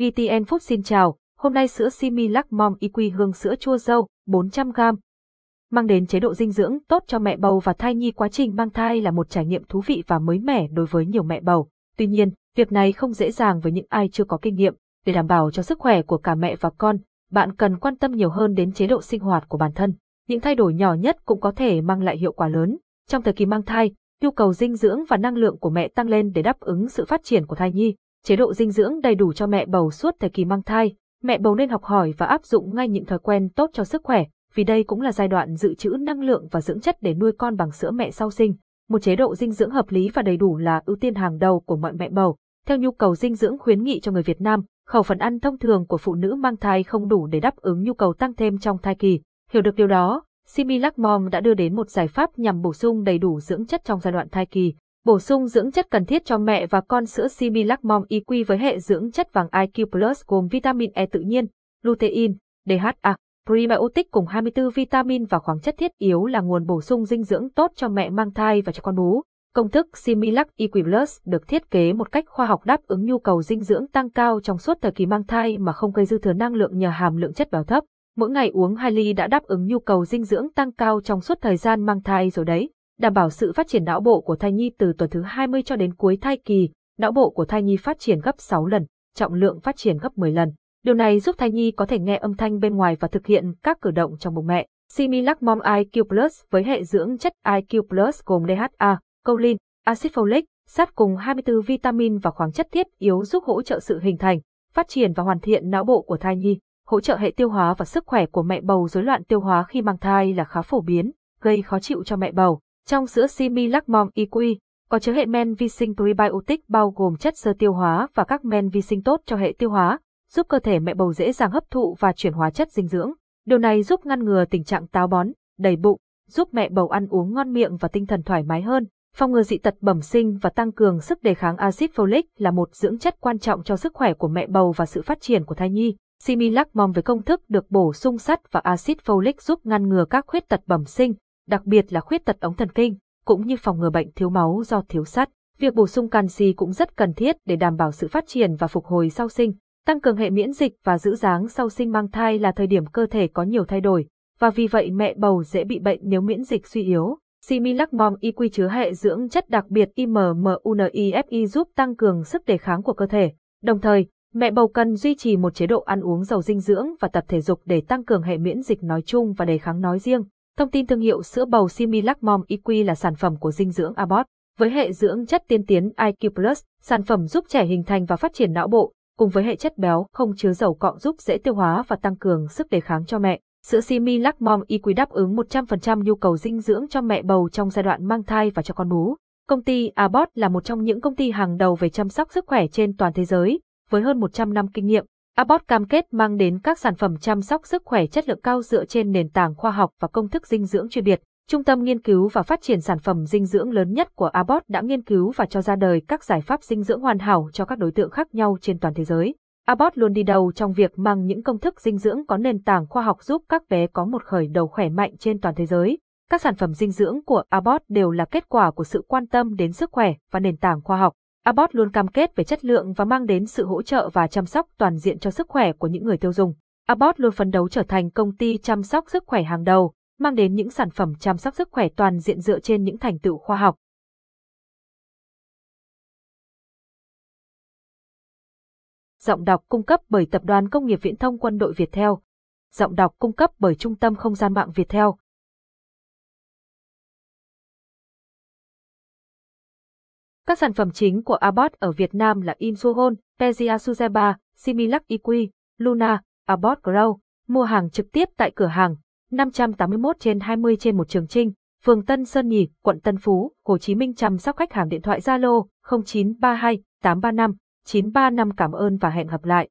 GTN Food xin chào, hôm nay sữa Similac Mom IQ hương sữa chua dâu 400g. Mang đến chế độ dinh dưỡng tốt cho mẹ bầu và thai nhi quá trình mang thai là một trải nghiệm thú vị và mới mẻ đối với nhiều mẹ bầu. Tuy nhiên, việc này không dễ dàng với những ai chưa có kinh nghiệm. Để đảm bảo cho sức khỏe của cả mẹ và con, bạn cần quan tâm nhiều hơn đến chế độ sinh hoạt của bản thân. Những thay đổi nhỏ nhất cũng có thể mang lại hiệu quả lớn. Trong thời kỳ mang thai, nhu cầu dinh dưỡng và năng lượng của mẹ tăng lên để đáp ứng sự phát triển của thai nhi. Chế độ dinh dưỡng đầy đủ cho mẹ bầu suốt thời kỳ mang thai. Mẹ bầu nên học hỏi và áp dụng ngay những thói quen tốt cho sức khỏe, vì đây cũng là giai đoạn dự trữ năng lượng và dưỡng chất để nuôi con bằng sữa mẹ sau sinh. Một chế độ dinh dưỡng hợp lý và đầy đủ là ưu tiên hàng đầu của mọi mẹ bầu. Theo nhu cầu dinh dưỡng khuyến nghị cho người Việt Nam, khẩu phần ăn thông thường của phụ nữ mang thai không đủ để đáp ứng nhu cầu tăng thêm trong thai kỳ. Hiểu được điều đó, Similac Mom đã đưa đến một giải pháp nhằm bổ sung đầy đủ dưỡng chất trong giai đoạn thai kỳ. Bổ sung dưỡng chất cần thiết cho mẹ và con sữa Similac Mom EQ với hệ dưỡng chất vàng IQ Plus gồm vitamin E tự nhiên, lutein, DHA, prebiotic cùng 24 vitamin và khoáng chất thiết yếu là nguồn bổ sung dinh dưỡng tốt cho mẹ mang thai và cho con bú. Công thức Similac EQ Plus được thiết kế một cách khoa học đáp ứng nhu cầu dinh dưỡng tăng cao trong suốt thời kỳ mang thai mà không gây dư thừa năng lượng nhờ hàm lượng chất béo thấp. Mỗi ngày uống 2 ly đã đáp ứng nhu cầu dinh dưỡng tăng cao trong suốt thời gian mang thai rồi đấy đảm bảo sự phát triển não bộ của thai nhi từ tuần thứ 20 cho đến cuối thai kỳ, não bộ của thai nhi phát triển gấp 6 lần, trọng lượng phát triển gấp 10 lần. Điều này giúp thai nhi có thể nghe âm thanh bên ngoài và thực hiện các cử động trong bụng mẹ. Similac Mom IQ Plus với hệ dưỡng chất IQ Plus gồm DHA, choline, axit folic, sắt cùng 24 vitamin và khoáng chất thiết yếu giúp hỗ trợ sự hình thành, phát triển và hoàn thiện não bộ của thai nhi, hỗ trợ hệ tiêu hóa và sức khỏe của mẹ bầu rối loạn tiêu hóa khi mang thai là khá phổ biến, gây khó chịu cho mẹ bầu. Trong sữa Similac Mom EQ có chứa hệ men vi sinh prebiotic bao gồm chất sơ tiêu hóa và các men vi sinh tốt cho hệ tiêu hóa, giúp cơ thể mẹ bầu dễ dàng hấp thụ và chuyển hóa chất dinh dưỡng. Điều này giúp ngăn ngừa tình trạng táo bón, đầy bụng, giúp mẹ bầu ăn uống ngon miệng và tinh thần thoải mái hơn. Phòng ngừa dị tật bẩm sinh và tăng cường sức đề kháng axit folic là một dưỡng chất quan trọng cho sức khỏe của mẹ bầu và sự phát triển của thai nhi. Similac Mom với công thức được bổ sung sắt và axit folic giúp ngăn ngừa các khuyết tật bẩm sinh, đặc biệt là khuyết tật ống thần kinh, cũng như phòng ngừa bệnh thiếu máu do thiếu sắt. Việc bổ sung canxi cũng rất cần thiết để đảm bảo sự phát triển và phục hồi sau sinh, tăng cường hệ miễn dịch và giữ dáng sau sinh mang thai là thời điểm cơ thể có nhiều thay đổi, và vì vậy mẹ bầu dễ bị bệnh nếu miễn dịch suy yếu. Similac Mom IQ chứa hệ dưỡng chất đặc biệt IMMUNIFI giúp tăng cường sức đề kháng của cơ thể. Đồng thời, mẹ bầu cần duy trì một chế độ ăn uống giàu dinh dưỡng và tập thể dục để tăng cường hệ miễn dịch nói chung và đề kháng nói riêng. Thông tin thương hiệu sữa bầu Similac Mom EQ là sản phẩm của dinh dưỡng Abbott. Với hệ dưỡng chất tiên tiến IQ Plus, sản phẩm giúp trẻ hình thành và phát triển não bộ, cùng với hệ chất béo không chứa dầu cọ giúp dễ tiêu hóa và tăng cường sức đề kháng cho mẹ. Sữa Similac Mom EQ đáp ứng 100% nhu cầu dinh dưỡng cho mẹ bầu trong giai đoạn mang thai và cho con bú. Công ty Abbott là một trong những công ty hàng đầu về chăm sóc sức khỏe trên toàn thế giới, với hơn 100 năm kinh nghiệm. Abbott cam kết mang đến các sản phẩm chăm sóc sức khỏe chất lượng cao dựa trên nền tảng khoa học và công thức dinh dưỡng chuyên biệt. Trung tâm nghiên cứu và phát triển sản phẩm dinh dưỡng lớn nhất của Abbott đã nghiên cứu và cho ra đời các giải pháp dinh dưỡng hoàn hảo cho các đối tượng khác nhau trên toàn thế giới. Abbott luôn đi đầu trong việc mang những công thức dinh dưỡng có nền tảng khoa học giúp các bé có một khởi đầu khỏe mạnh trên toàn thế giới. Các sản phẩm dinh dưỡng của Abbott đều là kết quả của sự quan tâm đến sức khỏe và nền tảng khoa học. Abbott luôn cam kết về chất lượng và mang đến sự hỗ trợ và chăm sóc toàn diện cho sức khỏe của những người tiêu dùng. Abbott luôn phấn đấu trở thành công ty chăm sóc sức khỏe hàng đầu, mang đến những sản phẩm chăm sóc sức khỏe toàn diện dựa trên những thành tựu khoa học. Giọng đọc cung cấp bởi Tập đoàn Công nghiệp Viễn thông Quân đội Việt Theo. Giọng đọc cung cấp bởi Trung tâm Không gian mạng Việt Theo. Các sản phẩm chính của Abbott ở Việt Nam là Insuhon, Pezia Suzeba, Similac EQ, Luna, Abbott Grow. Mua hàng trực tiếp tại cửa hàng 581 trên 20 trên một Trường Trinh, phường Tân Sơn Nhì, quận Tân Phú, Hồ Chí Minh chăm sóc khách hàng điện thoại Zalo 0932 835 935 cảm ơn và hẹn gặp lại.